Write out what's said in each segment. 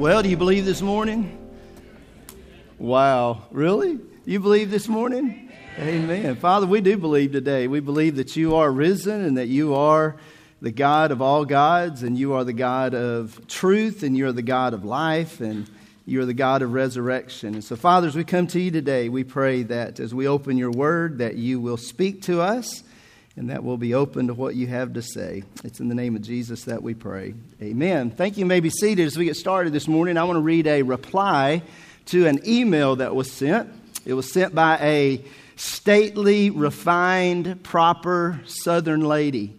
Well, do you believe this morning? Wow, really? You believe this morning? Amen. Father, we do believe today. We believe that you are risen and that you are the God of all gods, and you are the God of truth, and you're the God of life, and you're the God of resurrection. And so, Father, as we come to you today, we pray that as we open your word, that you will speak to us and that we'll be open to what you have to say. It's in the name of Jesus that we pray. Amen. Thank you. you may be seated as we get started this morning. I want to read a reply to an email that was sent. It was sent by a stately, refined, proper Southern lady.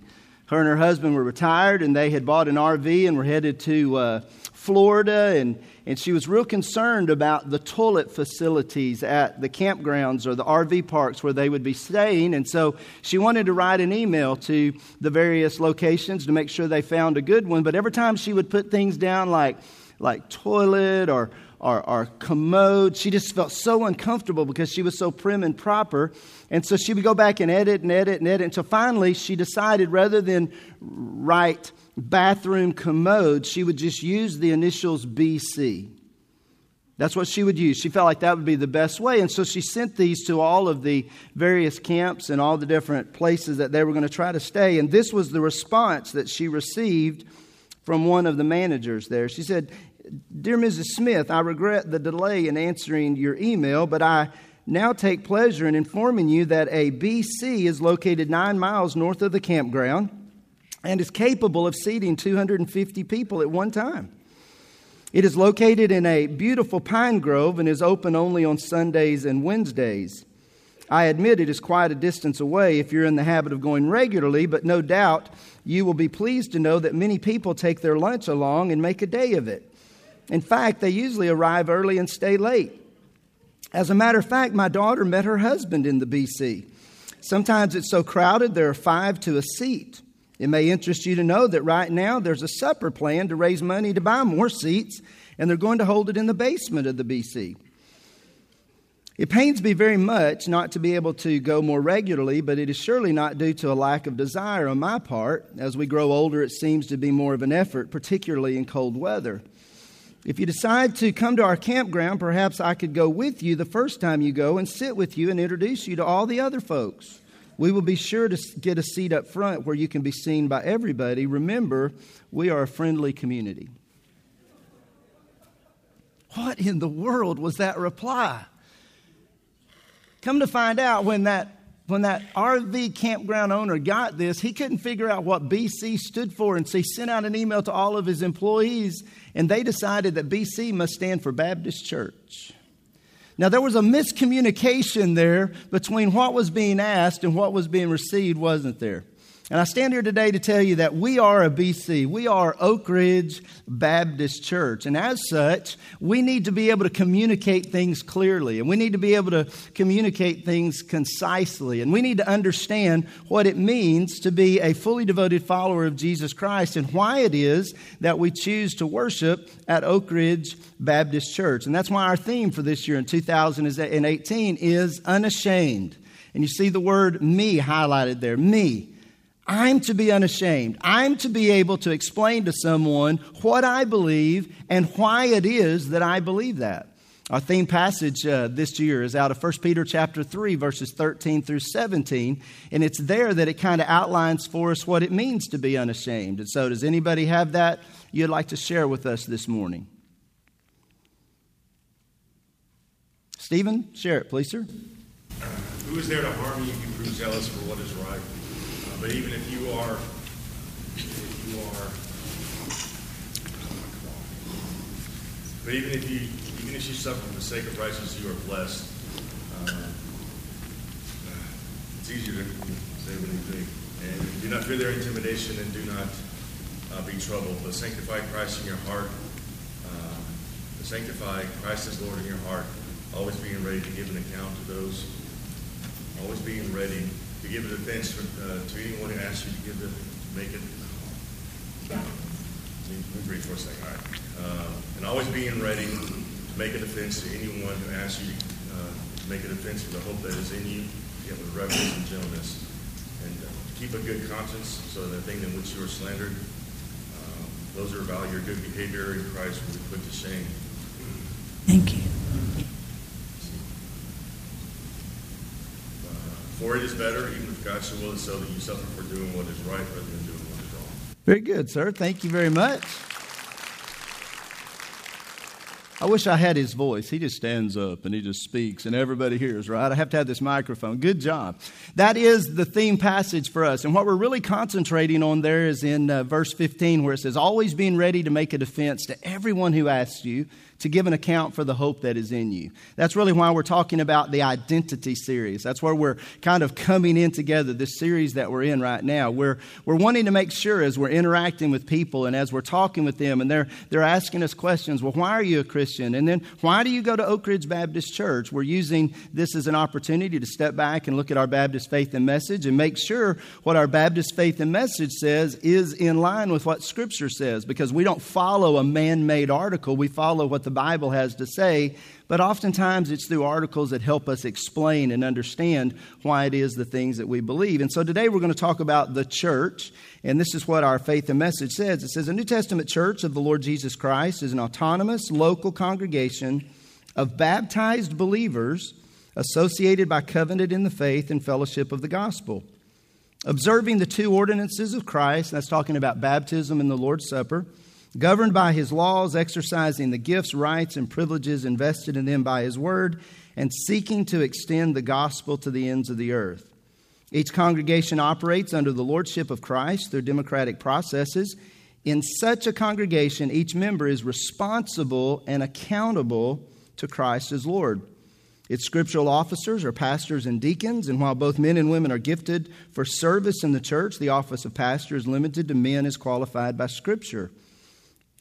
Her and her husband were retired, and they had bought an RV and were headed to uh, Florida. And and she was real concerned about the toilet facilities at the campgrounds or the RV parks where they would be staying. And so she wanted to write an email to the various locations to make sure they found a good one. But every time she would put things down like, like toilet or, or, or commode, she just felt so uncomfortable because she was so prim and proper. And so she would go back and edit and edit and edit until finally she decided rather than write bathroom commode, she would just use the initials BC. That's what she would use. She felt like that would be the best way. And so she sent these to all of the various camps and all the different places that they were going to try to stay. And this was the response that she received from one of the managers there. She said, Dear Mrs. Smith, I regret the delay in answering your email, but I now take pleasure in informing you that a BC is located nine miles north of the campground and is capable of seating 250 people at one time. It is located in a beautiful pine grove and is open only on Sundays and Wednesdays. I admit it is quite a distance away if you're in the habit of going regularly, but no doubt you will be pleased to know that many people take their lunch along and make a day of it. In fact, they usually arrive early and stay late. As a matter of fact, my daughter met her husband in the BC. Sometimes it's so crowded there are five to a seat. It may interest you to know that right now there's a supper plan to raise money to buy more seats, and they're going to hold it in the basement of the BC. It pains me very much not to be able to go more regularly, but it is surely not due to a lack of desire on my part. As we grow older, it seems to be more of an effort, particularly in cold weather. If you decide to come to our campground, perhaps I could go with you the first time you go and sit with you and introduce you to all the other folks. We will be sure to get a seat up front where you can be seen by everybody. Remember, we are a friendly community. What in the world was that reply? Come to find out, when that, when that RV campground owner got this, he couldn't figure out what BC stood for. And so he sent out an email to all of his employees, and they decided that BC must stand for Baptist Church. Now, there was a miscommunication there between what was being asked and what was being received, wasn't there? And I stand here today to tell you that we are a BC. We are Oak Ridge Baptist Church. And as such, we need to be able to communicate things clearly. And we need to be able to communicate things concisely. And we need to understand what it means to be a fully devoted follower of Jesus Christ and why it is that we choose to worship at Oak Ridge Baptist Church. And that's why our theme for this year in 2018 is unashamed. And you see the word me highlighted there me. I'm to be unashamed. I'm to be able to explain to someone what I believe and why it is that I believe that. Our theme passage uh, this year is out of 1 Peter chapter 3 verses 13 through 17 and it's there that it kind of outlines for us what it means to be unashamed. And so does anybody have that you'd like to share with us this morning? Stephen, share it please sir. Who is there to harm you if you prove zealous for what is right? But even if you are, if you are, but even if you, even if you suffer for the sake of righteousness, you are blessed. Uh, it's easier to say what you think. And do not fear their intimidation, and do not uh, be troubled, but sanctify Christ in your heart. Uh, sanctify Christ as Lord in your heart, always being ready to give an account to those, always being ready give a defense for, uh, to anyone who asks you to give the, to make it. Let me breathe for a second. All right. Uh, and always being ready to make a defense to anyone who asks you uh, to make a defense for the hope that is in you, yet with reverence and gentleness. And uh, keep a good conscience so that the thing in which you are slandered, uh, those who value your good behavior in Christ will be put to shame. Thank you. Uh, for it is better, even if God should will so, that you suffer for doing what is right rather than doing what is wrong. Very good, sir. Thank you very much. I wish I had his voice. He just stands up and he just speaks, and everybody hears, right? I have to have this microphone. Good job. That is the theme passage for us. And what we're really concentrating on there is in uh, verse 15, where it says, Always being ready to make a defense to everyone who asks you to give an account for the hope that is in you. That's really why we're talking about the identity series. That's where we're kind of coming in together, this series that we're in right now. We're, we're wanting to make sure as we're interacting with people and as we're talking with them and they're, they're asking us questions, well, why are you a Christian? And then why do you go to Oak Ridge Baptist Church? We're using this as an opportunity to step back and look at our Baptist faith and message and make sure what our Baptist faith and message says is in line with what Scripture says because we don't follow a man made article. We follow what the the Bible has to say, but oftentimes it's through articles that help us explain and understand why it is the things that we believe. And so today we're going to talk about the church, and this is what our faith and message says. It says, A New Testament church of the Lord Jesus Christ is an autonomous local congregation of baptized believers associated by covenant in the faith and fellowship of the gospel. Observing the two ordinances of Christ, that's talking about baptism and the Lord's Supper governed by his laws, exercising the gifts, rights, and privileges invested in them by his word, and seeking to extend the gospel to the ends of the earth. Each congregation operates under the lordship of Christ through democratic processes. In such a congregation, each member is responsible and accountable to Christ as Lord. Its scriptural officers are pastors and deacons, and while both men and women are gifted for service in the church, the office of pastor is limited to men as qualified by Scripture.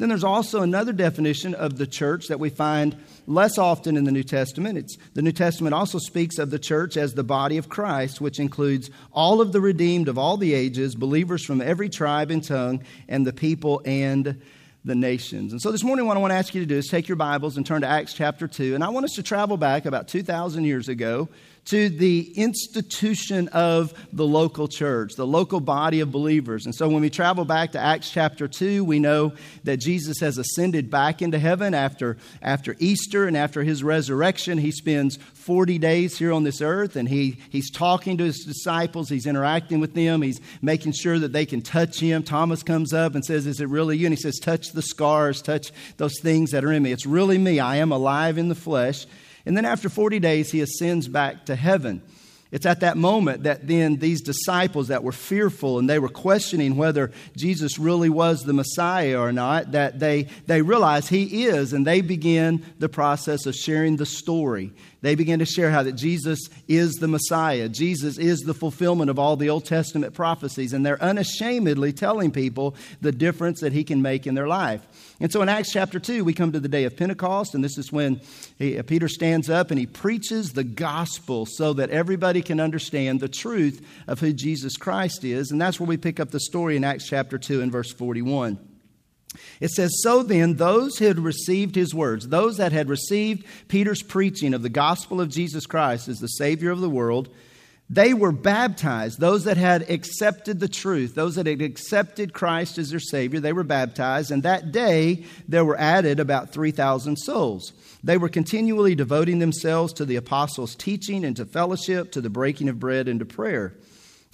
Then there's also another definition of the church that we find less often in the New Testament. It's, the New Testament also speaks of the church as the body of Christ, which includes all of the redeemed of all the ages, believers from every tribe and tongue, and the people and the nations. And so this morning, what I want to ask you to do is take your Bibles and turn to Acts chapter 2. And I want us to travel back about 2,000 years ago to the institution of the local church, the local body of believers. And so when we travel back to Acts chapter 2, we know that Jesus has ascended back into heaven after, after Easter and after his resurrection. He spends 40 days here on this earth and he, he's talking to his disciples, he's interacting with them, he's making sure that they can touch him. Thomas comes up and says, Is it really you? And he says, Touch the scars, touch those things that are in me. It's really me. I am alive in the flesh. And then after 40 days, he ascends back to heaven. It's at that moment that then these disciples that were fearful and they were questioning whether Jesus really was the Messiah or not, that they, they realize he is, and they begin the process of sharing the story. They begin to share how that Jesus is the Messiah. Jesus is the fulfillment of all the Old Testament prophecies, and they're unashamedly telling people the difference that he can make in their life. And so in Acts chapter 2, we come to the day of Pentecost, and this is when he, Peter stands up and he preaches the gospel so that everybody can understand the truth of who Jesus Christ is. And that's where we pick up the story in Acts chapter 2 and verse 41. It says, So then, those who had received his words, those that had received Peter's preaching of the gospel of Jesus Christ as the Savior of the world, they were baptized. Those that had accepted the truth, those that had accepted Christ as their Savior, they were baptized. And that day, there were added about 3,000 souls. They were continually devoting themselves to the apostles' teaching and to fellowship, to the breaking of bread and to prayer.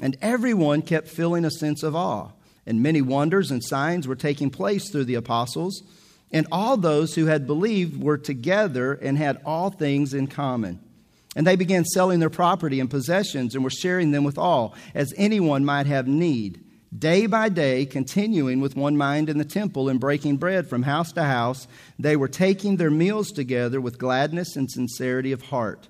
And everyone kept feeling a sense of awe. And many wonders and signs were taking place through the apostles. And all those who had believed were together and had all things in common. And they began selling their property and possessions and were sharing them with all, as anyone might have need. Day by day, continuing with one mind in the temple and breaking bread from house to house, they were taking their meals together with gladness and sincerity of heart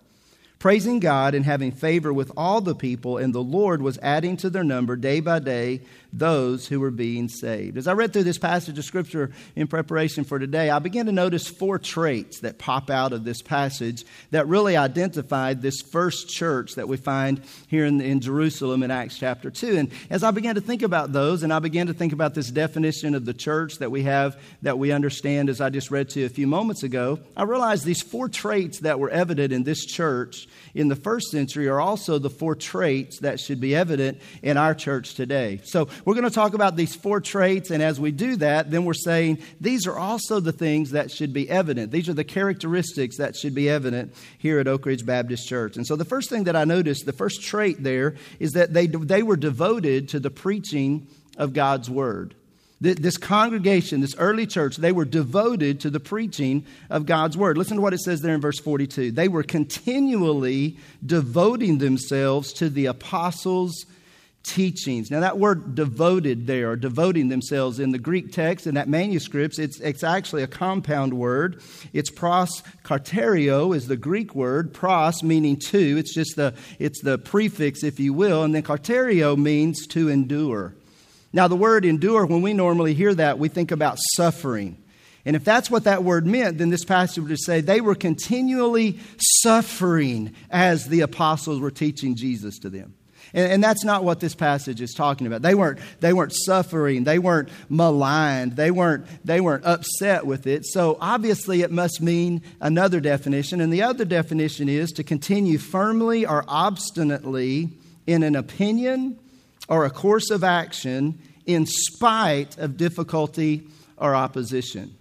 praising God and having favor with all the people, and the Lord was adding to their number day by day those who were being saved. As I read through this passage of Scripture in preparation for today, I began to notice four traits that pop out of this passage that really identified this first church that we find here in, in Jerusalem in Acts chapter 2. And as I began to think about those, and I began to think about this definition of the church that we have, that we understand as I just read to you a few moments ago, I realized these four traits that were evident in this church in the first century are also the four traits that should be evident in our church today. So we're going to talk about these four traits, and as we do that, then we're saying these are also the things that should be evident. These are the characteristics that should be evident here at Oak Ridge Baptist Church. And so the first thing that I noticed, the first trait there, is that they, they were devoted to the preaching of God's Word. This congregation, this early church, they were devoted to the preaching of God's word. Listen to what it says there in verse 42. They were continually devoting themselves to the apostles' teachings. Now, that word devoted there, or devoting themselves in the Greek text, in that manuscripts, it's, it's actually a compound word. It's pros karterio is the Greek word, pros meaning to. It's just the, it's the prefix, if you will, and then karterio means to endure. Now, the word endure, when we normally hear that, we think about suffering. And if that's what that word meant, then this passage would say they were continually suffering as the apostles were teaching Jesus to them. And, and, that's not what this passage is talking about. They weren't, they weren't suffering, they weren't maligned, they weren't, they weren't upset with it. So obviously, it must mean another definition. And the other definition is to continue firmly or obstinately in an opinion or a course of action in spite of difficulty or opposition.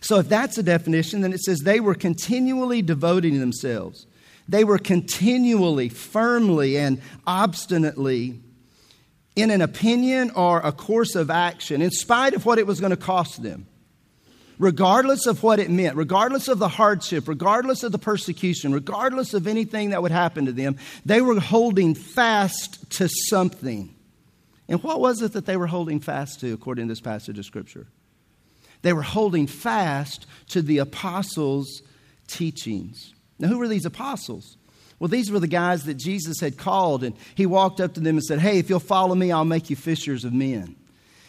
So, if that's a definition, then it says they were continually devoting themselves. They were continually, firmly, and obstinately in an opinion or a course of action, in spite of what it was going to cost them regardless of what it meant, regardless of the hardship, regardless of the persecution, regardless of anything that would happen to them, they were holding fast to something. And what was it that they were holding fast to, according to this passage of Scripture? They were holding fast to the apostles' teachings. Now, who were these apostles? Well, these were the guys that Jesus had called, and he walked up to them and said, Hey, if you'll follow me, I'll make you fishers of men.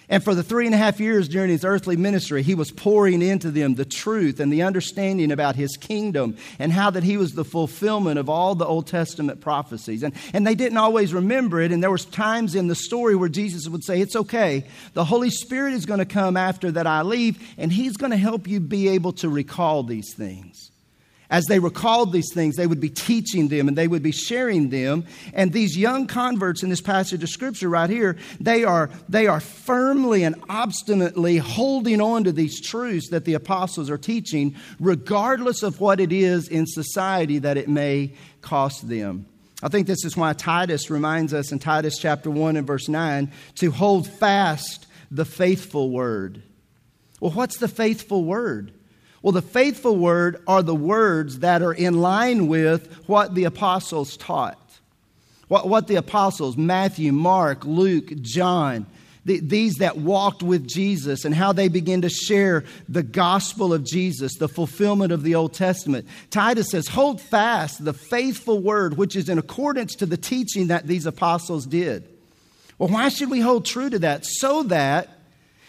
And for the three and a half years during his earthly ministry, he was pouring into them the truth and the understanding about his kingdom and how that he was the fulfillment of all the Old Testament prophecies. And, and they didn't always remember it. And there was times in the story where Jesus would say, It's okay. The Holy Spirit is going to come after that I leave, and he's going to help you be able to recall these things as they recalled these things, they would be teaching them and they would be sharing them. And these young converts in this passage of scripture right here, they are, they are firmly and obstinately holding on to these truths that the apostles are teaching, regardless of what it is in society that it may cost them. I think this is why Titus reminds us in Titus chapter 1 and verse 9 to hold fast the faithful word. Well, what's the faithful word? Well, the faithful word are the words that are in line with what the apostles taught. What, what the apostles, Matthew, Mark, Luke, John, the, these that walked with Jesus and how they begin to share the gospel of Jesus, the fulfillment of the Old Testament. Titus says, Hold fast the faithful word which is in accordance to the teaching that these apostles did. Well, why should we hold true to that? So that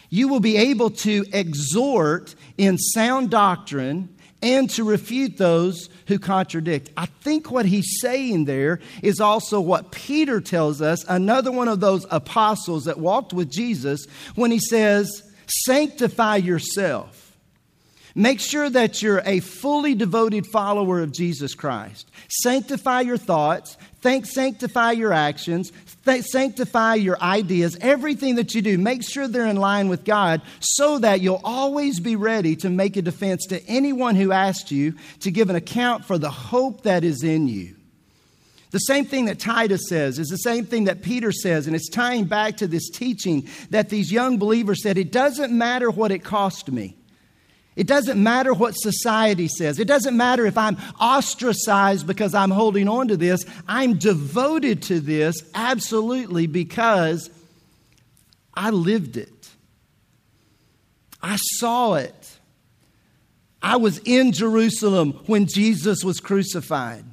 you will be able to exhort in sound doctrine and to refute those who contradict. I think what he's saying there is also what Peter tells us, another one of those apostles that walked with Jesus, when he says, Sanctify yourself. Make sure that you're a fully devoted follower of Jesus Christ. Sanctify your thoughts, Thank, sanctify your actions, sanctify your ideas, everything that you do. Make sure they're in line with God so that you'll always be ready to make a defense to anyone who asks you to give an account for the hope that is in you. The same thing that Titus says is the same thing that Peter says, and it's tying back to this teaching that these young believers said it doesn't matter what it cost me. It doesn't matter what society says. It doesn't matter if I'm ostracized because I'm holding on to this. I'm devoted to this absolutely because I lived it. I saw it. I was in Jerusalem when Jesus was crucified.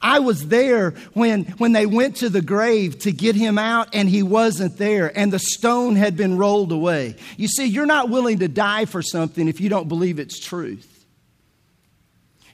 I was there when, when they went to the grave to get him out and he wasn't there and the stone had been rolled away. You see, you're not willing to die for something if you don't believe it's truth.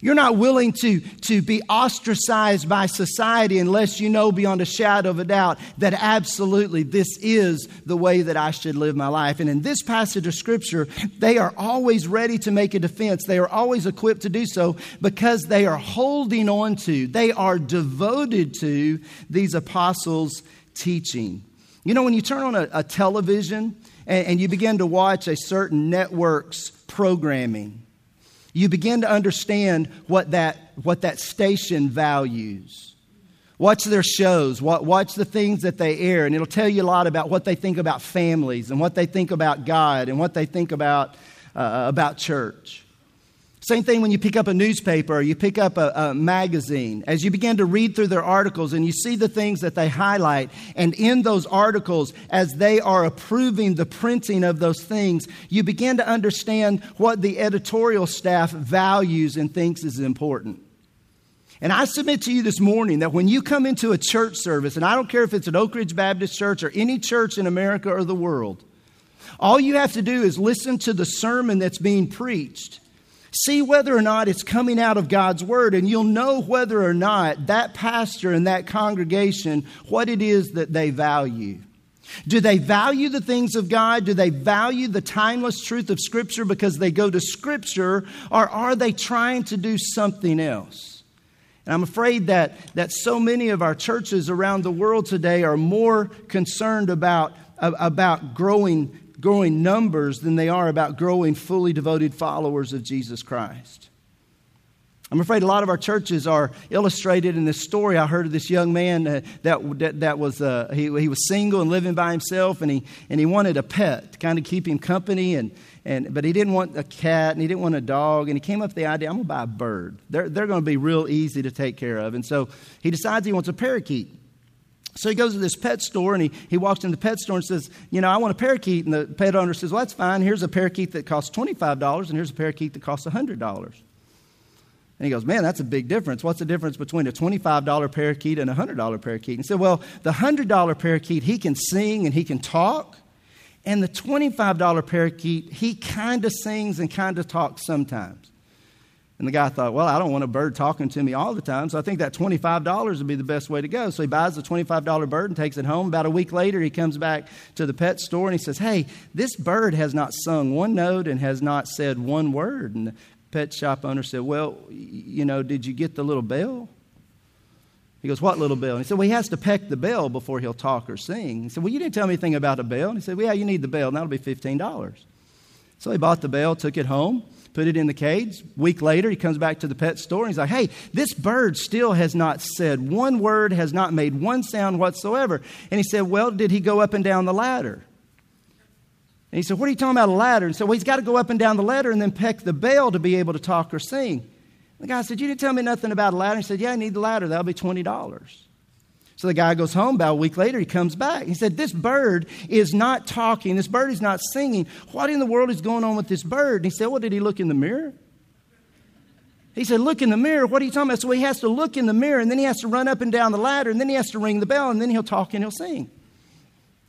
You're not willing to, to be ostracized by society unless you know beyond a shadow of a doubt that absolutely this is the way that I should live my life. And in this passage of Scripture, they are always ready to make a defense. They are always equipped to do so because they are holding on to, they are devoted to these apostles' teaching. You know, when you turn on a, a television and, and you begin to watch a certain network's programming, you begin to understand what that, what that station values. Watch their shows, watch the things that they air, and it'll tell you a lot about what they think about families and what they think about God and what they think about, uh, about church. Same thing when you pick up a newspaper or you pick up a, a, magazine. As you begin to read through their articles and you see the things that they highlight, and in those articles, as they are approving the printing of those things, you begin to understand what the editorial staff values and thinks is important. And I submit to you this morning that when you come into a church service, and I don't care if it's an Oak Ridge Baptist Church or any church in America or the world, all you have to do is listen to the sermon that's being preached See whether or not it's coming out of God's word, and you'll know whether or not that pastor and that congregation, what it is that they value. Do they value the things of God? Do they value the timeless truth of Scripture because they go to Scripture, or are they trying to do something else? And I'm afraid that, that so many of our churches around the world today are more concerned about, about growing growing numbers than they are about growing fully devoted followers of Jesus Christ. I'm afraid a lot of our churches are illustrated in this story. I heard of this young man uh, that, that, that, was, uh, he, he was single and living by himself, and he, and he wanted a pet to kind of keep him company, and, and, but he didn't want a cat and he didn't want a dog, and he came up with the idea I'm going to buy a bird. They're, they're going to be real easy to take care of. And so he decides he wants a parakeet. So he goes to this pet store and he, he walks in the pet store and says, You know, I want a parakeet. And the pet owner says, Well, that's fine. Here's a parakeet that costs $25 and here's a parakeet that costs $100. And he goes, Man, that's a big difference. What's the difference between a $25 parakeet and a $100 parakeet? And he said, Well, the $100 parakeet, he can sing and he can talk. And the $25 parakeet, he kind of sings and kind of talks sometimes. And the guy thought, well, I don't want a bird talking to me all the time, so I think that $25 would be the best way to go. So he buys the $25 bird and takes it home. About a week later, he comes back to the pet store and he says, hey, this bird has not sung one note and has not said one word. And the pet shop owner said, well, you know, did you get the little bell? He goes, What little bell? And he said, Well, he has to peck the bell before he'll talk or sing. He said, Well, you didn't tell me anything about a bell. And he said, Well, yeah, you need the bell, and that'll be $15. So he bought the bell, took it home put it in the cage. Week later, he comes back to the pet store and he's like, hey, this bird still has not said one word, has not made one sound whatsoever. And he said, well, did he go up and down the ladder? And he said, what are you talking about a ladder? And so, well, he's got to go up and down the ladder and then peck the bell to be able to talk or sing. The guy said, you didn't tell me nothing about a ladder. He said, yeah, I need the ladder. That'll be $20. So the guy goes home. About a week later, he comes back. He said, This bird is not talking. This bird is not singing. What in the world is going on with this bird? And he said, Well, did he look in the mirror? He said, Look in the mirror. What are you talking about? So he has to look in the mirror, and then he has to run up and down the ladder, and then he has to ring the bell, and then he'll talk and he'll sing.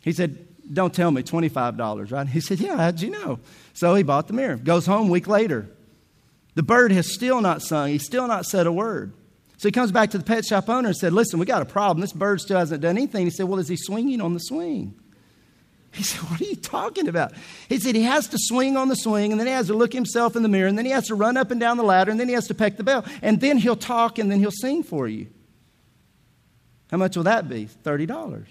He said, Don't tell me, $25, right? He said, Yeah, how'd you know? So he bought the mirror. Goes home a week later. The bird has still not sung. He's still not said a word. So he comes back to the pet shop owner and said, Listen, we got a problem. This bird still hasn't done anything. He said, Well, is he swinging on the swing? He said, What are you talking about? He said, He has to swing on the swing, and then he has to look himself in the mirror, and then he has to run up and down the ladder, and then he has to peck the bell, and then he'll talk, and then he'll sing for you. How much will that be? $30.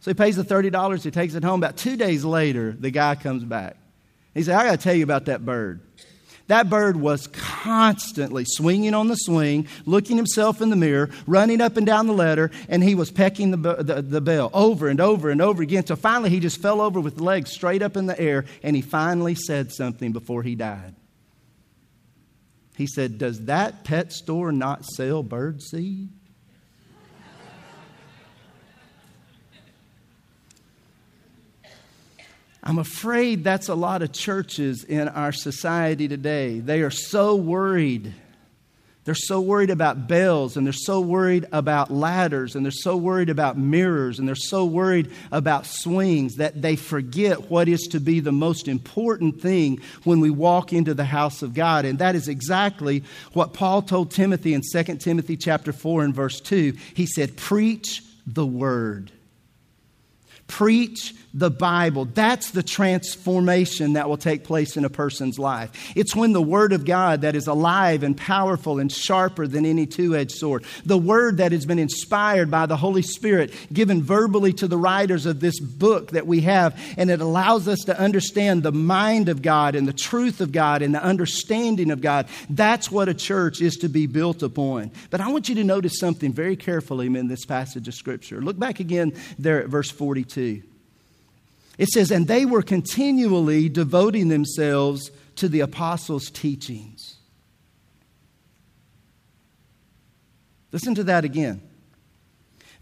So he pays the $30, he takes it home. About two days later, the guy comes back. He said, I got to tell you about that bird. That bird was constantly swinging on the swing, looking himself in the mirror, running up and down the ladder, and he was pecking the, the, the, bell over and over and over again. So finally, he just fell over with legs straight up in the air, and he finally said something before he died. He said, Does that pet store not sell bird seed? I'm afraid that's a lot of churches in our society today. They are so worried They're so worried about bells and they're so worried about ladders and they're so worried about mirrors and they're so worried about swings that they forget what is to be the most important thing when we walk into the house of God. And that is exactly what Paul told Timothy in 2 Timothy chapter 4 and verse 2. He said, "Preach the word." Preach the Bible. That's the transformation that will take place in a person's life. It's when the Word of God that is alive and powerful and sharper than any two edged sword, the Word that has been inspired by the Holy Spirit, given verbally to the writers of this book that we have, and it allows us to understand the mind of God and the truth of God and the understanding of God. That's what a church is to be built upon. But I want you to notice something very carefully in this passage of Scripture. Look back again there at verse 42. It says, and they were continually devoting themselves to the apostles' teachings. Listen to that again.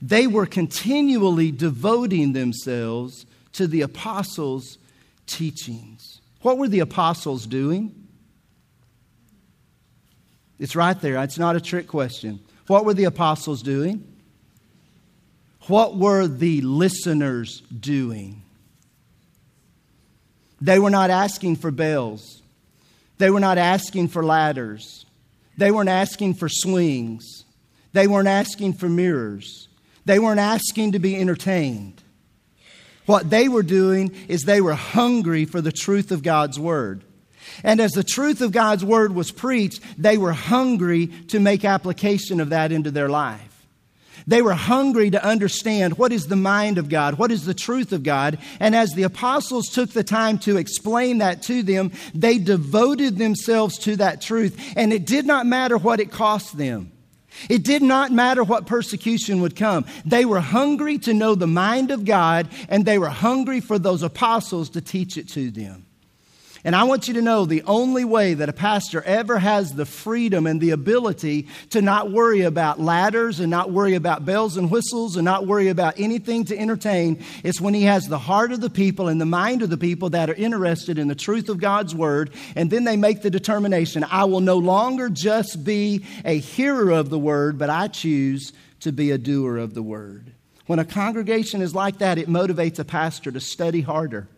They were continually devoting themselves to the apostles' teachings. What were the apostles doing? It's right there. It's not a trick question. What were the apostles doing? What were the listeners doing? They were not asking for bells. They were not asking for ladders. They weren't asking for swings. They weren't asking for mirrors. They weren't asking to be entertained. What they were doing is they were hungry for the truth of God's word. And as the truth of God's word was preached, they were hungry to make application of that into their life. They were hungry to understand what is the mind of God, what is the truth of God. And as the apostles took the time to explain that to them, they devoted themselves to that truth. And it did not matter what it cost them. It did not matter what persecution would come. They were hungry to know the mind of God, and they were hungry for those apostles to teach it to them. And I want you to know the only way that a pastor ever has the freedom and the ability to not worry about ladders and not worry about bells and whistles and not worry about anything to entertain is when he has the heart of the people and the mind of the people that are interested in the truth of God's word. And then they make the determination I will no longer just be a hearer of the word, but I choose to be a doer of the word. When a congregation is like that, it motivates a pastor to study harder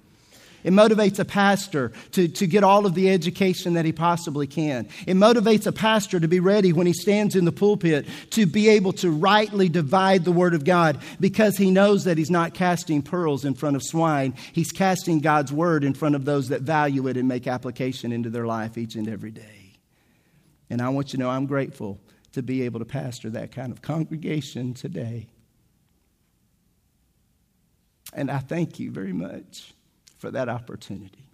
it motivates a pastor to, to get all of the education that he possibly can. It motivates a pastor to be ready when he stands in the pulpit to be able to rightly divide the Word of God because he knows that he's not casting pearls in front of swine. He's casting God's Word in front of those that value it and make application into their life each and every day. And I want you to know I'm grateful to be able to pastor that kind of congregation today. And I thank you very much for that opportunity.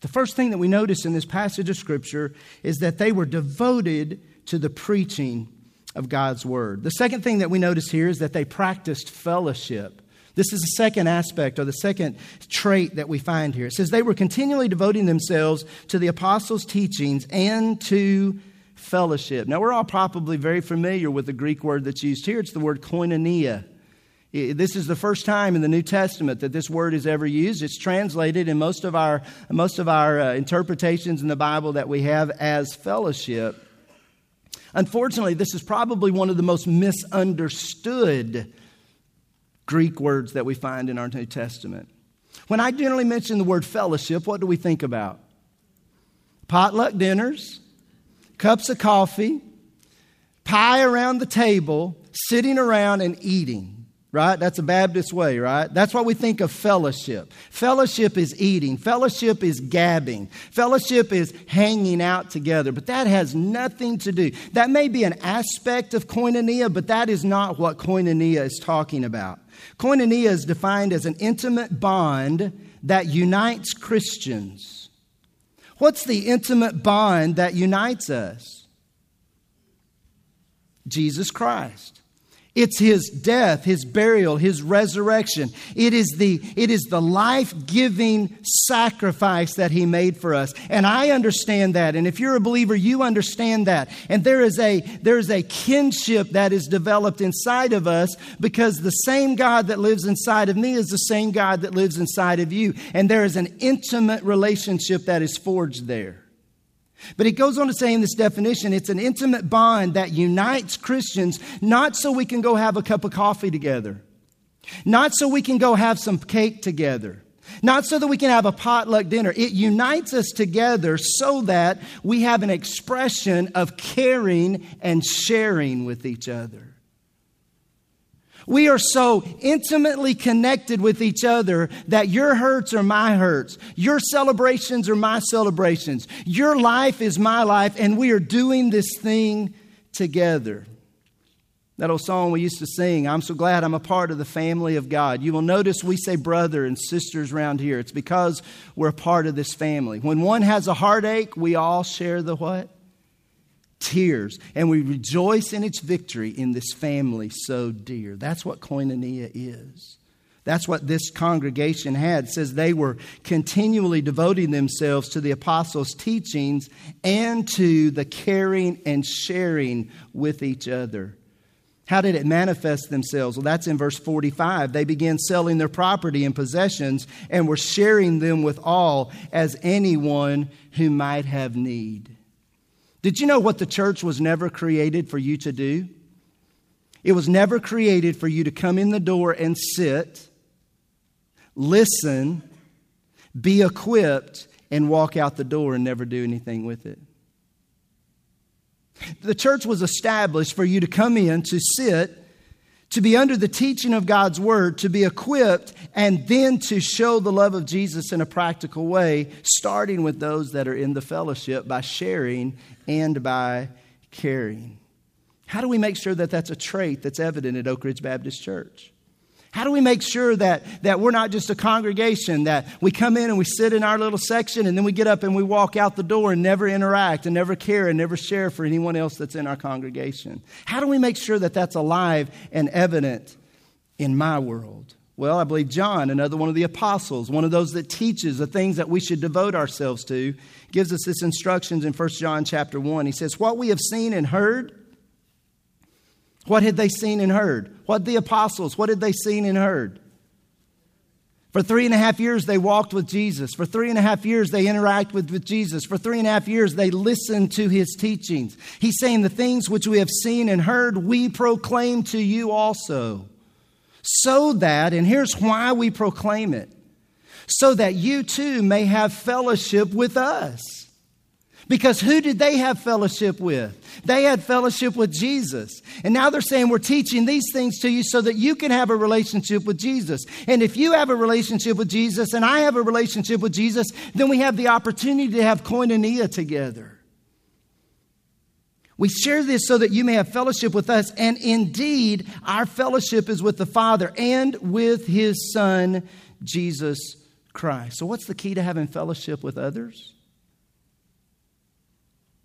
The first thing that we notice in this passage of Scripture is that they were devoted to the preaching of God's Word. The second thing that we notice here is that they practiced fellowship. This is the second aspect or the second trait that we find here. It says they were continually devoting themselves to the apostles' teachings and to fellowship. Now, we're all probably very familiar with the Greek word that's used here. It's the word koinonia. This is the first time in the New Testament that this word is ever used. It's translated in most of our, most of our uh, interpretations in the Bible that we have as fellowship. Unfortunately, this is probably one of the most misunderstood Greek words that we find in our New Testament. When I generally mention the word fellowship, what do we think about? Potluck dinners, cups of coffee, pie around the table, sitting around and eating right? That's a Baptist way, right? That's what we think of fellowship. Fellowship is eating, fellowship is gabbing, fellowship is hanging out together, but that has nothing to do. That may be an aspect of koinonia, but that is not what koinonia is talking about. Koinonia is defined as an intimate bond that unites Christians. What's the intimate bond that unites us? Jesus Christ. It's his death, his burial, his resurrection. It is the, it is the life giving sacrifice that he made for us. And I understand that. And if you're a believer, you understand that. And there is a, there is a kinship that is developed inside of us because the same God that lives inside of me is the same God that lives inside of you. And there is an intimate relationship that is forged there. But it goes on to say in this definition, it's an intimate bond that unites Christians not so we can go have a cup of coffee together, not so we can go have some cake together, not so that we can have a potluck dinner. It unites us together so that we have an expression of caring and sharing with each other. We are so intimately connected with each other that your hurts are my hurts, your celebrations are my celebrations, your life is my life, and we are doing this thing together. That old song we used to sing, I'm so glad I'm a part of the family of God. You will notice we say brother and sisters around here. It's because we're a part of this family. When one has a heartache, we all share the what? Tears, and we rejoice in its victory in this family so dear. That's what koinonia is. That's what this congregation had. It says they were continually devoting themselves to the apostles' teachings and to the caring and sharing with each other. How did it manifest themselves? Well, that's in verse 45. They began selling their property and possessions and were sharing them with all as anyone who might have need. Did you know what the church was never created for you to do? It was never created for you to come in the door and sit, listen, be equipped, and walk out the door and never do anything with it. The church was established for you to come in, to sit, to be under the teaching of God's word, to be equipped, and then to show the love of Jesus in a practical way, starting with those that are in the fellowship by sharing and by caring. How do we make sure that that's a trait that's evident at Oak Ridge Baptist Church? How do we make sure that, that we're not just a congregation, that we come in and we sit in our little section and then we get up and we walk out the door and never interact and never care and never share for anyone else that's in our congregation? How do we make sure that that's alive and evident in my world? Well, I believe John, another one of the apostles, one of those that teaches the things that we should devote ourselves to, gives us this instructions in 1 John chapter 1. He says, What we have seen and heard, what had they seen and heard? What the apostles, what had they seen and heard? For three and a half years, they walked with Jesus. For three and a half years, they interacted with, with Jesus. For three and a half years, they listened to his teachings. He's saying, The things which we have seen and heard, we proclaim to you also. So that, and here's why we proclaim it, so that you too may have fellowship with us. Because who did they have fellowship with? They had fellowship with Jesus. And now they're saying, We're teaching these things to you so that you can have a relationship with Jesus. And if you have a relationship with Jesus and I have a relationship with Jesus, then we have the opportunity to have koinonia together. We share this so that you may have fellowship with us. And indeed, our fellowship is with the Father and with His Son, Jesus Christ. So, what's the key to having fellowship with others?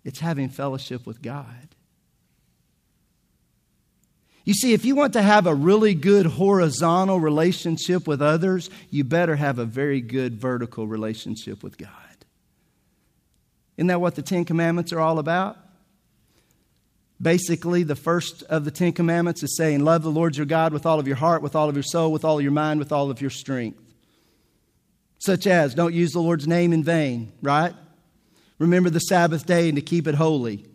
It's having fellowship with God. You see, if you want to have a really good horizontal relationship with others, you better have a very good vertical relationship with God. Isn't that what the Ten Commandments are all about? Basically, the first of the Ten Commandments is saying, Love the Lord your God with all of your heart, with all of your soul, with all of your mind, with all of your strength. Such as, don't use the Lord's name in vain, right? Remember the Sabbath day and to keep it holy.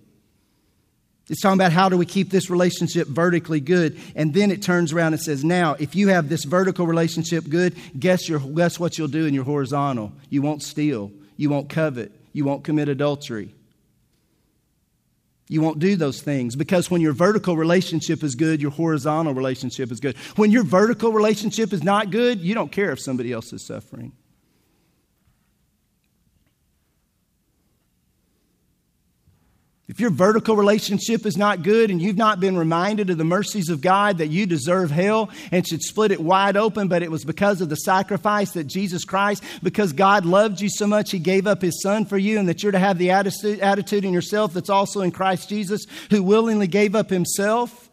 It's talking about how do we keep this relationship vertically good. And then it turns around and says, now, if you have this vertical relationship good, guess, your, guess what you'll do in your horizontal? You won't steal. You won't covet. You won't commit adultery. You won't do those things because when your vertical relationship is good, your horizontal relationship is good. When your vertical relationship is not good, you don't care if somebody else is suffering. If your vertical relationship is not good and you've not been reminded of the mercies of God that you deserve hell and should split it wide open, but it was because of the sacrifice that Jesus Christ, because God loved you so much, He gave up His Son for you, and that you're to have the attitude, in yourself that's also in Christ Jesus, who willingly gave up Himself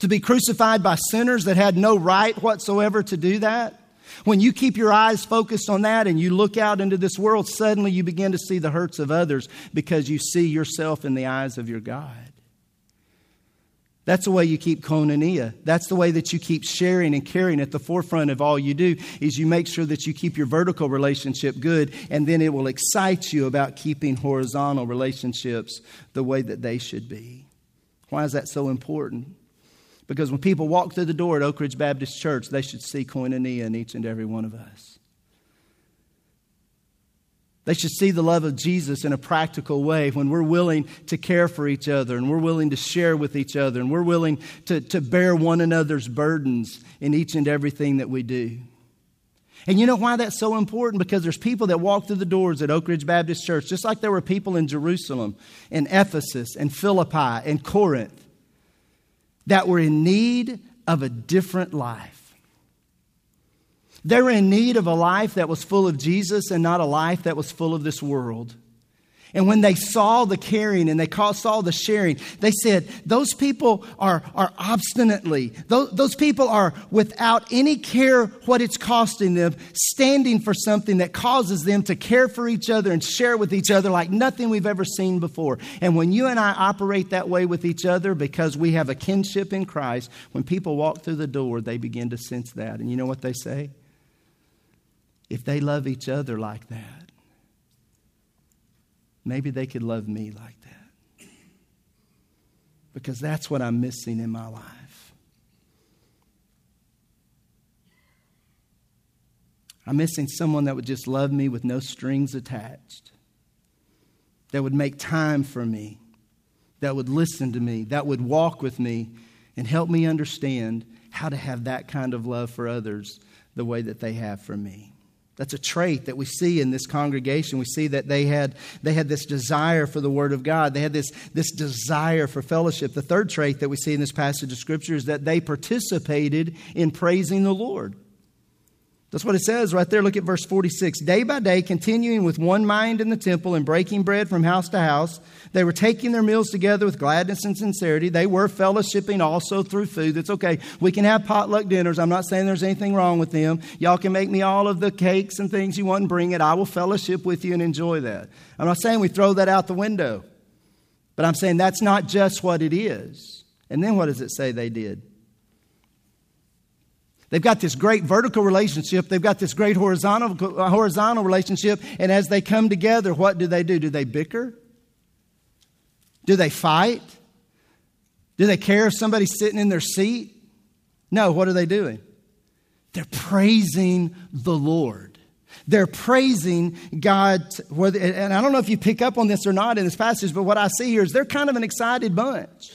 to be crucified by sinners that had no right whatsoever to do that. When you keep your eyes focused on that and you look out into this world, suddenly you begin to see the hurts of others because you see yourself in the eyes of your God. That's the way you keep koinonia. That's the way that you keep sharing and caring at the forefront of all you do is you make sure that you keep your vertical relationship good and then it will excite you about keeping horizontal relationships the way that they should be. Why is that so important? Because when people walk through the door at Oak Ridge Baptist Church, they should see koinonia in each and every one of us. They should see the love of Jesus in a practical way when we're willing to care for each other and we're willing to share with each other and we're willing to, to bear one another's burdens in each and everything that we do. And you know why that's so important? Because there's people that walk through the doors at Oak Ridge Baptist Church, just like there were people in Jerusalem, in Ephesus, and Philippi, and Corinth, that were in need of a different life. They were in need of a life that was full of Jesus and not a life that was full of this world. And when they saw the caring and they saw the sharing, they said, Those people are, are obstinately, those, those people are without any care what it's costing them, standing for something that causes them to care for each other and share with each other like nothing we've ever seen before. And when you and I operate that way with each other because we have a kinship in Christ, when people walk through the door, they begin to sense that. And you know what they say? if they love each other like that, maybe they could love me like that. Because that's what I'm missing in my life. I'm missing someone that would just love me with no strings attached, that would make time for me, that would listen to me, that would walk with me and help me understand how to have that kind of love for others the way that they have for me. That's a trait that we see in this congregation. We see that they had, they had this desire for the Word of God. They had this, this desire for fellowship. The third trait that we see in this passage of Scripture is that they participated in praising the Lord. That's what it says right there. Look at verse 46. Day by day, continuing with one mind in the temple and breaking bread from house to house, they were taking their meals together with gladness and sincerity. They were fellowshipping also through food. It's okay. We can have potluck dinners. I'm not saying there's anything wrong with them. Y'all can make me all of the cakes and things you want and bring it. I will fellowship with you and enjoy that. I'm not saying we throw that out the window, but I'm saying that's not just what it is. And then what does it say they did? They've got this great vertical relationship. They've got this great horizontal, horizontal relationship. And as they come together, what do they do? Do they bicker? Do they fight? Do they care if somebody's sitting in their seat? No, what are they doing? They're praising the Lord. They're praising God. And I don't know if you pick up on this or not in this passage, but what I see here is they're kind of an excited bunch.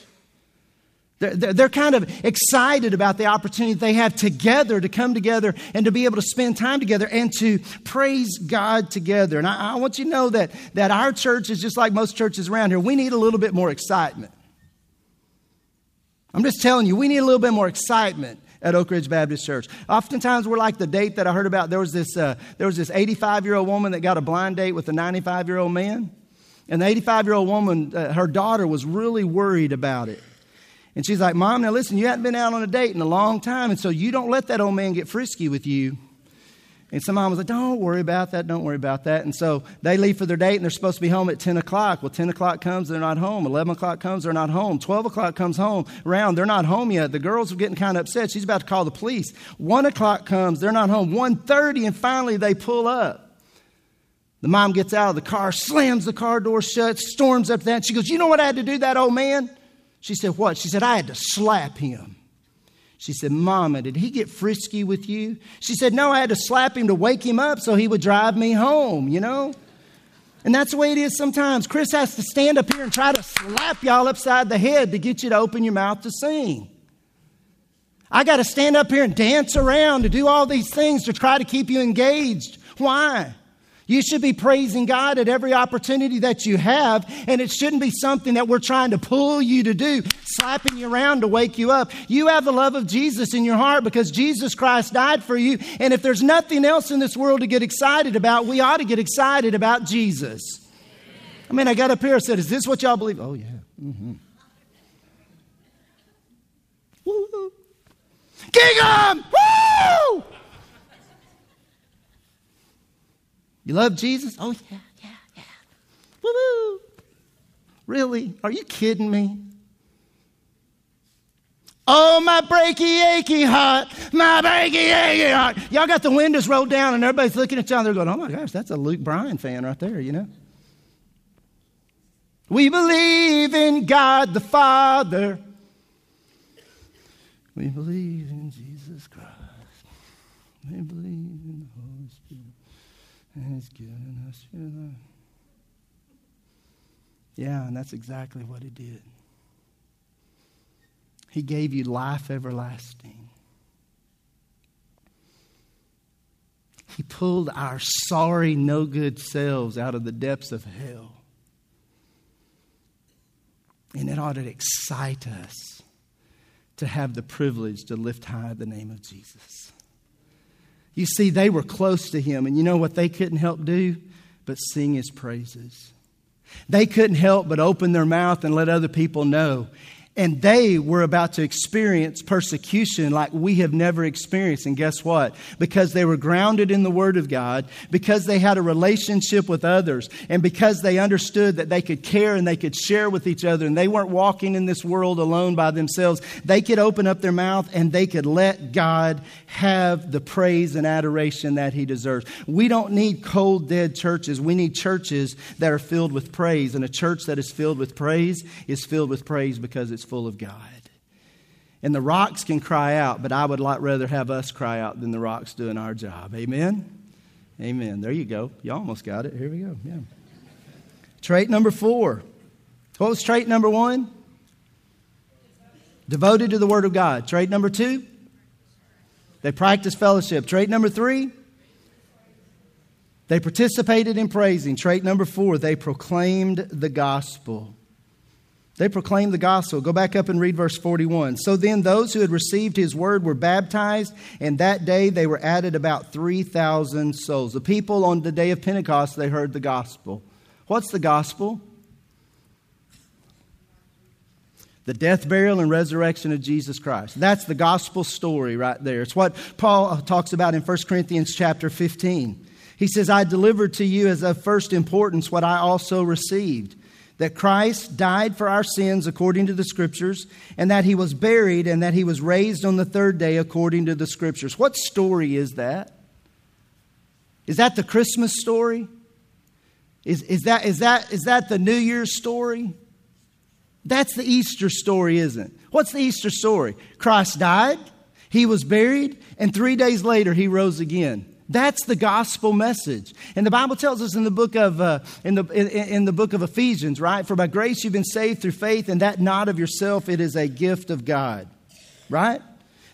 They're, they're kind of excited about the opportunity they have together to come together and to be able to spend time together and to praise God together. And I, I want you to know that, that our church is just like most churches around here. We need a little bit more excitement. I'm just telling you, we need a little bit more excitement at Oak Ridge Baptist Church. Oftentimes, we're like the date that I heard about. There was this, uh, there was this 85 year old woman that got a blind date with a 95 year old man. And the 85 year old woman, uh, her daughter was really worried about it. And she's like, Mom, now listen, you haven't been out on a date in a long time, and so you don't let that old man get frisky with you. And some mom was like, Don't worry about that, don't worry about that. And so they leave for their date and they're supposed to be home at 10 o'clock. Well, 10 o'clock comes, they're not home. 11 o'clock comes, they're not home. 12 o'clock comes home, around, they're not home yet. The girls are getting kind of upset. She's about to call the police. 1 o'clock comes, they're not home. 1.30, and finally they pull up. The mom gets out of the car, slams the car door shut, storms up that. She goes, You know what I had to do that old man? She said, What? She said, I had to slap him. She said, Mama, did he get frisky with you? She said, No, I had to slap him to wake him up so he would drive me home, you know? And that's the way it is sometimes. Chris has to stand up here and try to slap y'all upside the head to get you to open your mouth to sing. I got to stand up here and dance around to do all these things to try to keep you engaged. Why? You should be praising God at every opportunity that you have, and it shouldn't be something that we're trying to pull you to do, slapping you around to wake you up. You have the love of Jesus in your heart because Jesus Christ died for you, and if there's nothing else in this world to get excited about, we ought to get excited about Jesus. I mean, I got up here and said, Is this what y'all believe? Oh, yeah. Mm-hmm. King Woo! You love Jesus? Oh, yeah, yeah, yeah. Woo! Really? Are you kidding me? Oh, my breaky, achy heart, my breaky, achy heart. Y'all got the windows rolled down and everybody's looking at y'all. They're going, oh my gosh, that's a Luke Bryan fan right there, you know? We believe in God the Father. We believe in Jesus Christ. We believe in the Holy Spirit. And He's given us. Yeah, and that's exactly what He did. He gave you life everlasting. He pulled our sorry, no good selves out of the depths of hell. And it ought to excite us to have the privilege to lift high the name of Jesus. You see, they were close to him, and you know what they couldn't help do? But sing his praises. They couldn't help but open their mouth and let other people know and they were about to experience persecution like we have never experienced. And guess what? Because they were grounded in the Word of God, because they had a relationship with others, and because they understood that they could care and they could share with each other, and they weren't walking in this world alone by themselves, they could open up their mouth and they could let God have the praise and adoration that He deserves. We don't need cold, dead churches. We need churches that are filled with praise. And a church that is filled with praise is filled with praise because it's full of God. And the rocks can cry out, but I would like rather have us cry out than the rocks doing our job. Amen? Amen. There you go. You almost got it. Here we go. Yeah. Trait number four. What was trait number one? Devoted to the Word of God. Trait number two? They practiced fellowship. Trait number three? They participated in praising. Trait number four, they proclaimed the gospel. They proclaimed the gospel. Go back up and read verse 41. So then those who had received his word were baptized, and that day they were added about 3,000 souls. The people on the day of Pentecost, they heard the gospel. What's the gospel? The death, burial, and resurrection of Jesus Christ. That's the gospel story right there. It's what Paul talks about in 1 Corinthians chapter 15. He says, I delivered to you as of first importance what I also received that Christ died for our sins according to the Scriptures, and that he was buried, and that he was raised on the third day according to the Scriptures. What story is that? Is that the Christmas story? Is, is, that, is, that, is that the New Year's story? That's the Easter story, isn't it? What's the Easter story? Christ died, he was buried, and three days later he rose again. That's the gospel message. And the Bible tells us in the book of, uh, in, the, in, in, the book of Ephesians, right? For by grace you've been saved through faith, and that not of yourself, it is a gift of God, right?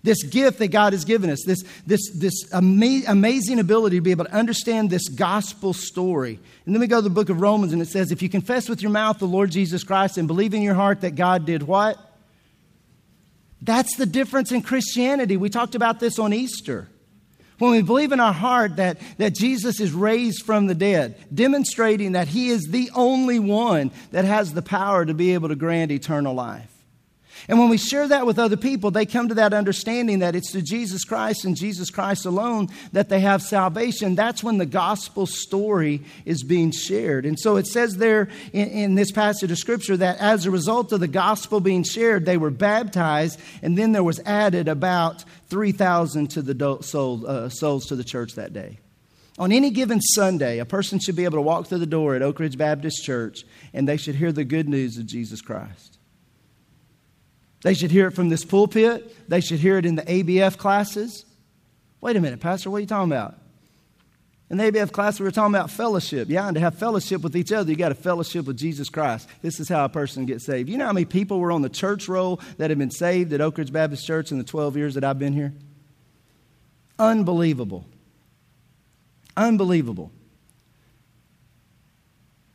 This gift that God has given us, this, this, this ama- amazing ability to be able to understand this gospel story. And then we go to the book of Romans, and it says, If you confess with your mouth the Lord Jesus Christ and believe in your heart that God did what? That's the difference in Christianity. We talked about this on Easter. When we believe in our heart that, that Jesus is raised from the dead, demonstrating that he is the only one that has the power to be able to grant eternal life. And when we share that with other people, they come to that understanding that it's to Jesus Christ and Jesus Christ alone that they have salvation. That's when the gospel story is being shared. And so it says there in, in this passage of Scripture that as a result of the gospel being shared, they were baptized, and then there was added about 3,000 to the soul, uh, souls to the church that day. On any given Sunday, a person should be able to walk through the door at Oak Ridge Baptist Church and they should hear the good news of Jesus Christ. They should hear it from this pulpit. They should hear it in the ABF classes. Wait a minute, Pastor, what are you talking about? In the ABF class, we were talking about fellowship. Yeah, and to have fellowship with each other, you got to fellowship with Jesus Christ. This is how a person gets saved. You know how many people were on the church roll that have been saved at Oak Ridge Baptist Church in the 12 years that I've been here? Unbelievable. Unbelievable.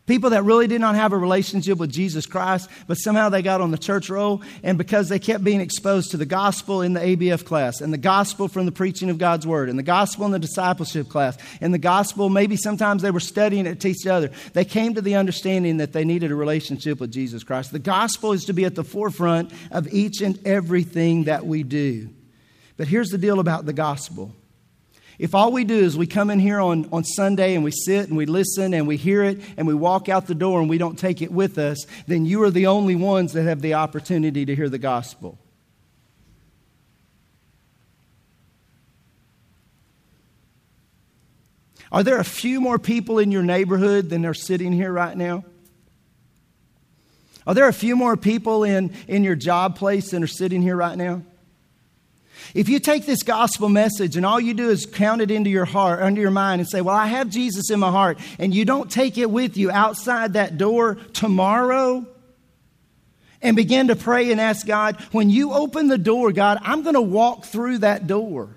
People that really did not have a relationship with Jesus Christ, but somehow they got on the church roll, and because they kept being exposed to the gospel in the ABF class, and the gospel from the preaching of God's word, and the gospel in the discipleship class, and the gospel, maybe sometimes they were studying it to each other, they came to the understanding that they needed a relationship with Jesus Christ. The gospel is to be at the forefront of each and everything that we do. But here's the deal about the gospel if all we do is we come in here on, on Sunday and we sit and we listen and we hear it and we walk out the door and we don't take it with us, then you are the only ones that have the opportunity to hear the gospel. Are there a few more people in your neighborhood than are sitting here right now? Are there a few more people in, in your job place than are sitting here right now? If you take this gospel message and all you do is count it into your heart, under your mind, and say, Well, I have Jesus in my heart, and you don't take it with you outside that door tomorrow, and begin to pray and ask God, when you open the door, God, I'm going to walk through that door.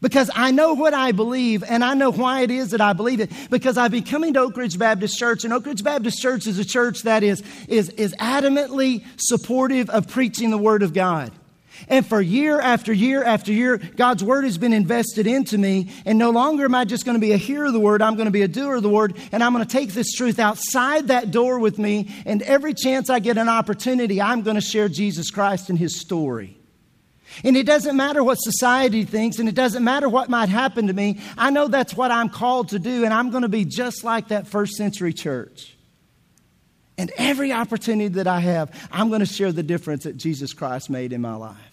Because I know what I believe and I know why it is that I believe it. Because I've been coming to Oak Ridge Baptist Church, and Oak Ridge Baptist Church is a church that is, is, is adamantly supportive of preaching the Word of God. And for year after year after year, God's word has been invested into me. And no longer am I just going to be a hearer of the word, I'm going to be a doer of the word. And I'm going to take this truth outside that door with me. And every chance I get an opportunity, I'm going to share Jesus Christ and his story. And it doesn't matter what society thinks, and it doesn't matter what might happen to me. I know that's what I'm called to do, and I'm going to be just like that first century church. And every opportunity that I have, I'm going to share the difference that Jesus Christ made in my life.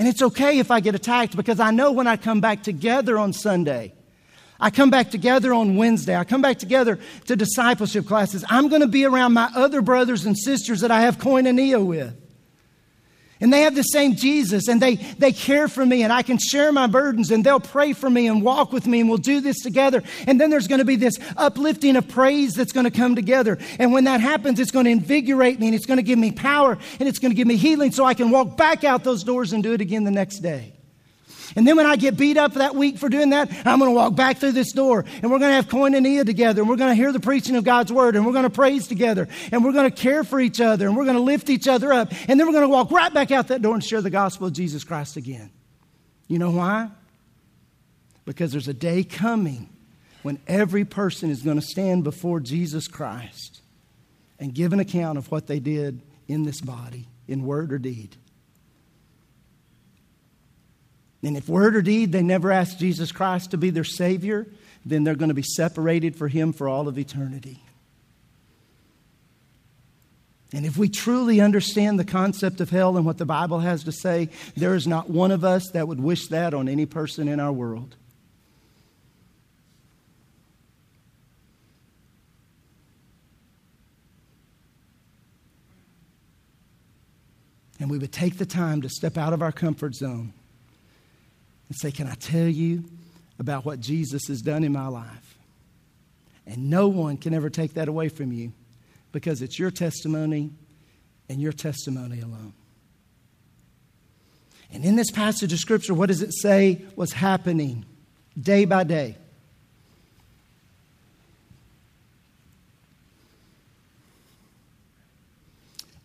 And it's okay if I get attacked because I know when I come back together on Sunday, I come back together on Wednesday, I come back together to discipleship classes, I'm going to be around my other brothers and sisters that I have koinonia with. And they have the same Jesus and they, they care for me and I can share my burdens and they'll pray for me and walk with me and we'll do this together. And then there's going to be this uplifting of praise that's going to come together. And when that happens, it's going to invigorate me and it's going to give me power and it's going to give me healing so I can walk back out those doors and do it again the next day. And then when I get beat up that week for doing that, I'm going to walk back through this door and we're going to have koinonia together and we're going to hear the preaching of God's word and we're going to praise together and we're going to care for each other and we're going to lift each other up. And then we're going to walk right back out that door and share the gospel of Jesus Christ again. You know why? Because there's a day coming when every person is going to stand before Jesus Christ and give an account of what they did in this body, in word or deed. And if word or deed they never ask Jesus Christ to be their Savior, then they're going to be separated for Him for all of eternity. And if we truly understand the concept of hell and what the Bible has to say, there is not one of us that would wish that on any person in our world. And we would take the time to step out of our comfort zone and say, Can I tell you about what Jesus has done in my life? And no one can ever take that away from you because it's your testimony and your testimony alone. And in this passage of Scripture, what does it say was happening day by day?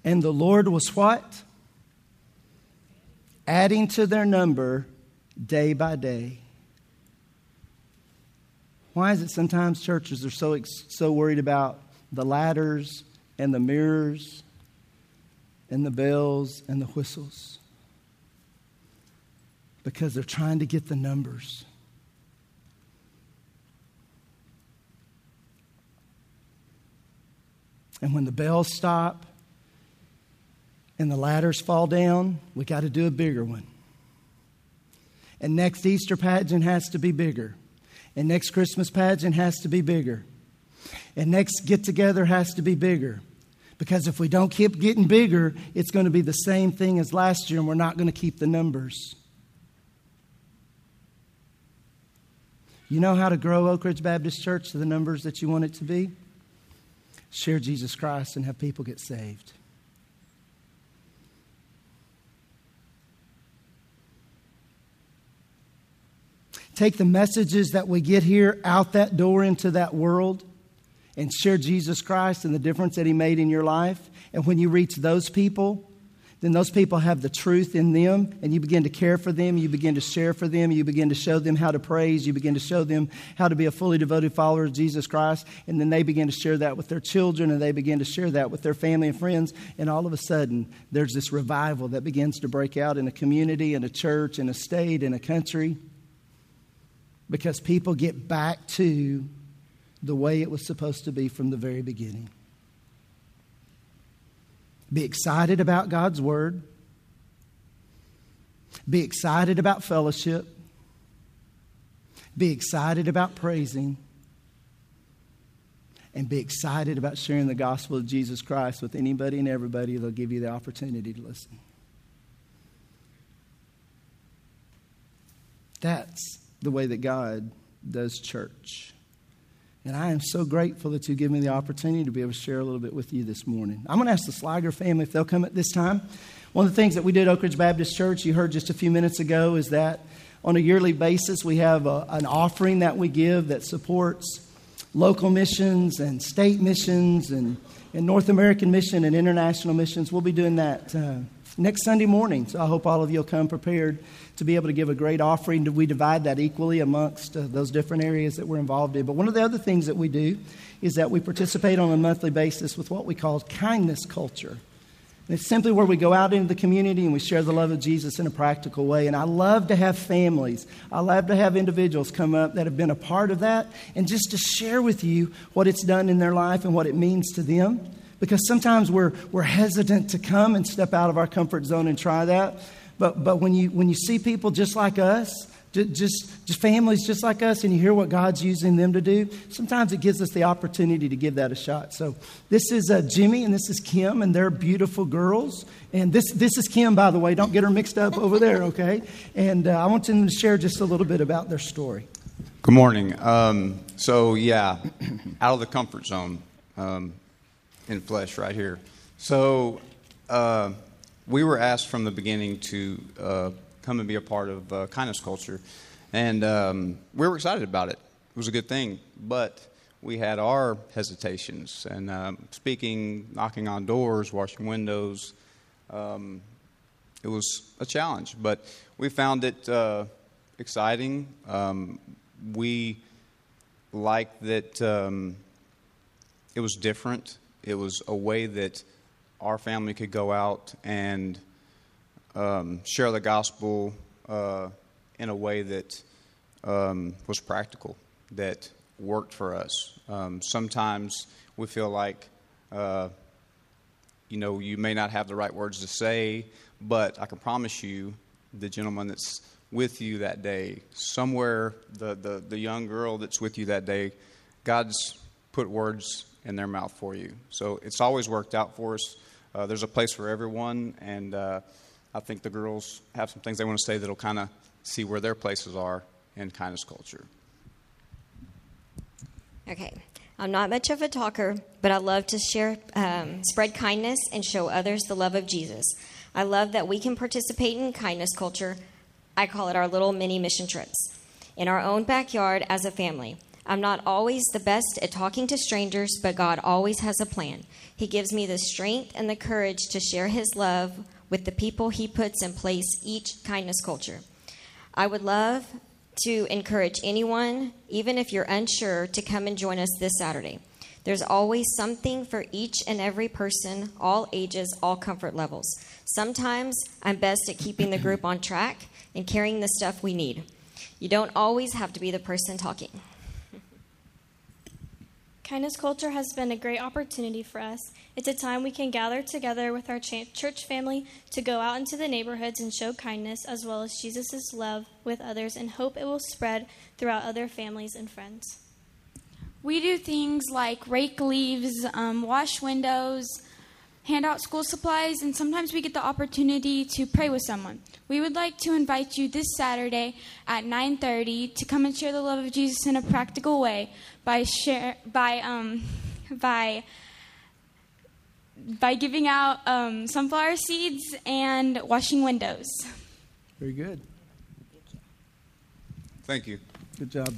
And the Lord was what? Adding to their number day by day. Why is it sometimes churches are so, so worried about the ladders and the mirrors and the bells and the whistles? Because they're trying to get the numbers. And when the bells stop and the ladders fall down, we got to do a bigger one. And next Easter pageant has to be bigger. And next Christmas pageant has to be bigger. And next get together has to be bigger. Because if we don't keep getting bigger, it's going to be the same thing as last year, and we're not going to keep the numbers. You know how to grow Oak Ridge Baptist Church to the numbers that you want it to be? Share Jesus Christ and have people get saved. Take the messages that we get here out that door into that world and share Jesus Christ and the difference that He made in your life. And when you reach those people, then those people have the truth in them, and you begin to care for them, you begin to share for them, you begin to show them how to praise, you begin to show them how to be a fully devoted follower of Jesus Christ, and then they begin to share that with their children, and they begin to share that with their family and friends, and all of a sudden, there's this revival that begins to break out in a community, in a church, in a state, in a country because people get back to the way it was supposed to be from the very beginning. Be excited about God's Word. Be excited about fellowship. be excited about praising, and be excited about sharing the gospel of Jesus Christ with anybody and everybody that'll give you the opportunity to listen. That's the way that God does church. And I am so grateful that you give me the opportunity to be able to share a little bit with you this morning. I'm going to ask the Sliger family if they'll come at this time. One of the things that we did at Oak Ridge Baptist Church, you heard just a few minutes ago, is that on a yearly basis we have a, an offering that we give that supports local missions and state missions and, and North American mission and international missions. We'll be doing that uh, next Sunday morning. So I hope all of you will come prepared to be able to give a great offering. We divide that equally amongst uh, those different areas that we're involved in. But one of the other things that we do is that we participate on a monthly basis with what we call kindness culture. And it's simply where we go out into the community and we share the love of Jesus in a practical way. And I love to have families, I love to have individuals come up that have been a part of that and just to share with you what it's done in their life and what it means to them. Because sometimes we're, we're hesitant to come and step out of our comfort zone and try that. But, but when, you, when you see people just like us, just, just families just like us, and you hear what God's using them to do, sometimes it gives us the opportunity to give that a shot. So, this is uh, Jimmy and this is Kim, and they're beautiful girls. And this, this is Kim, by the way. Don't get her mixed up over there, okay? And uh, I want them to share just a little bit about their story. Good morning. Um, so, yeah, out of the comfort zone um, in flesh right here. So, uh, we were asked from the beginning to uh, come and be a part of uh, kindness culture, and um, we were excited about it. It was a good thing, but we had our hesitations and um, speaking, knocking on doors, washing windows. Um, it was a challenge, but we found it uh, exciting. Um, we liked that um, it was different. It was a way that our family could go out and um, share the gospel uh, in a way that um, was practical, that worked for us. Um, sometimes we feel like, uh, you know, you may not have the right words to say, but I can promise you, the gentleman that's with you that day, somewhere, the, the, the young girl that's with you that day, God's put words in their mouth for you. So it's always worked out for us. Uh, there's a place for everyone, and uh, I think the girls have some things they want to say that'll kind of see where their places are in kindness culture. Okay. I'm not much of a talker, but I love to share, um, spread kindness, and show others the love of Jesus. I love that we can participate in kindness culture. I call it our little mini mission trips in our own backyard as a family. I'm not always the best at talking to strangers, but God always has a plan. He gives me the strength and the courage to share His love with the people He puts in place each kindness culture. I would love to encourage anyone, even if you're unsure, to come and join us this Saturday. There's always something for each and every person, all ages, all comfort levels. Sometimes I'm best at keeping the group on track and carrying the stuff we need. You don't always have to be the person talking. Kindness Culture has been a great opportunity for us. It's a time we can gather together with our church family to go out into the neighborhoods and show kindness as well as Jesus' love with others and hope it will spread throughout other families and friends. We do things like rake leaves, um, wash windows, hand out school supplies, and sometimes we get the opportunity to pray with someone. We would like to invite you this Saturday at 9:30 to come and share the love of Jesus in a practical way by share by um, by by giving out um, sunflower seeds and washing windows. Very good. Thank you. Good job.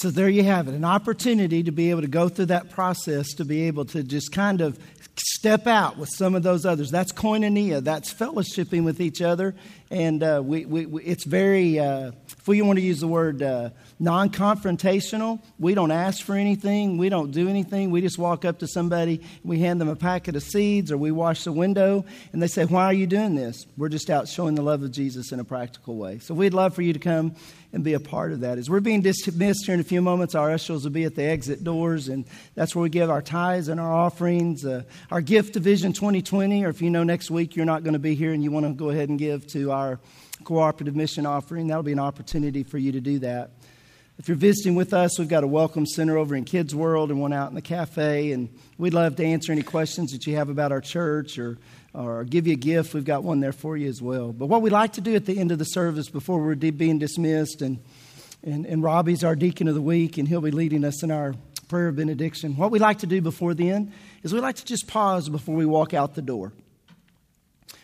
So there you have it an opportunity to be able to go through that process, to be able to just kind of step out with some of those others. That's koinonia, that's fellowshipping with each other. And uh, we, we, we, it's very uh, If we want to use the word uh, non confrontational, we don't ask for anything, we don't do anything. We just walk up to somebody, we hand them a packet of seeds, or we wash the window, and they say, Why are you doing this? We're just out showing the love of Jesus in a practical way. So we'd love for you to come and be a part of that. As we're being dismissed here in a few moments, our ushers will be at the exit doors, and that's where we give our tithes and our offerings, uh, our gift to Vision 2020, or if you know next week you're not going to be here and you want to go ahead and give to our cooperative mission offering, that'll be an opportunity for you to do that. If you're visiting with us, we've got a welcome center over in Kids World and one out in the cafe, and we'd love to answer any questions that you have about our church or or give you a gift, we've got one there for you as well. But what we like to do at the end of the service before we're being dismissed, and, and, and Robbie's our deacon of the week, and he'll be leading us in our prayer of benediction. What we like to do before the end is we like to just pause before we walk out the door.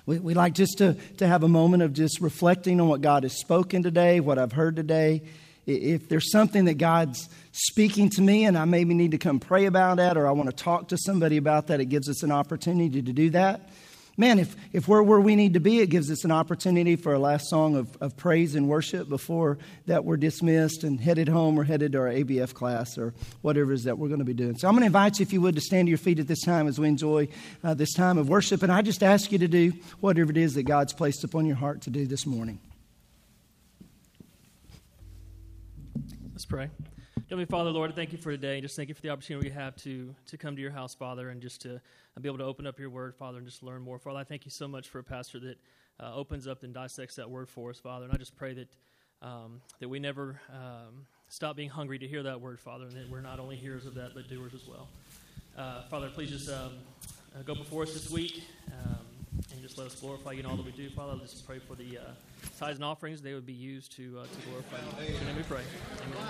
We, we like just to, to have a moment of just reflecting on what God has spoken today, what I've heard today. If there's something that God's speaking to me and I maybe need to come pray about that or I want to talk to somebody about that, it gives us an opportunity to do that man, if, if we're where we need to be, it gives us an opportunity for a last song of, of praise and worship before that we're dismissed and headed home or headed to our ABF class or whatever it is that we're going to be doing. So I'm going to invite you, if you would, to stand to your feet at this time as we enjoy uh, this time of worship. And I just ask you to do whatever it is that God's placed upon your heart to do this morning. Let's pray. Heavenly Father, Lord, thank you for today. Just thank you for the opportunity we have to, to come to your house, Father, and just to be able to open up your word, Father, and just learn more. Father, I thank you so much for a pastor that uh, opens up and dissects that word for us, Father. And I just pray that um, that we never um, stop being hungry to hear that word, Father, and that we're not only hearers of that, but doers as well. Uh, Father, please just um, uh, go before us this week um, and just let us glorify you in all that we do, Father. I just pray for the uh, tithes and offerings; they would be used to uh, to glorify you. In your we pray. Amen.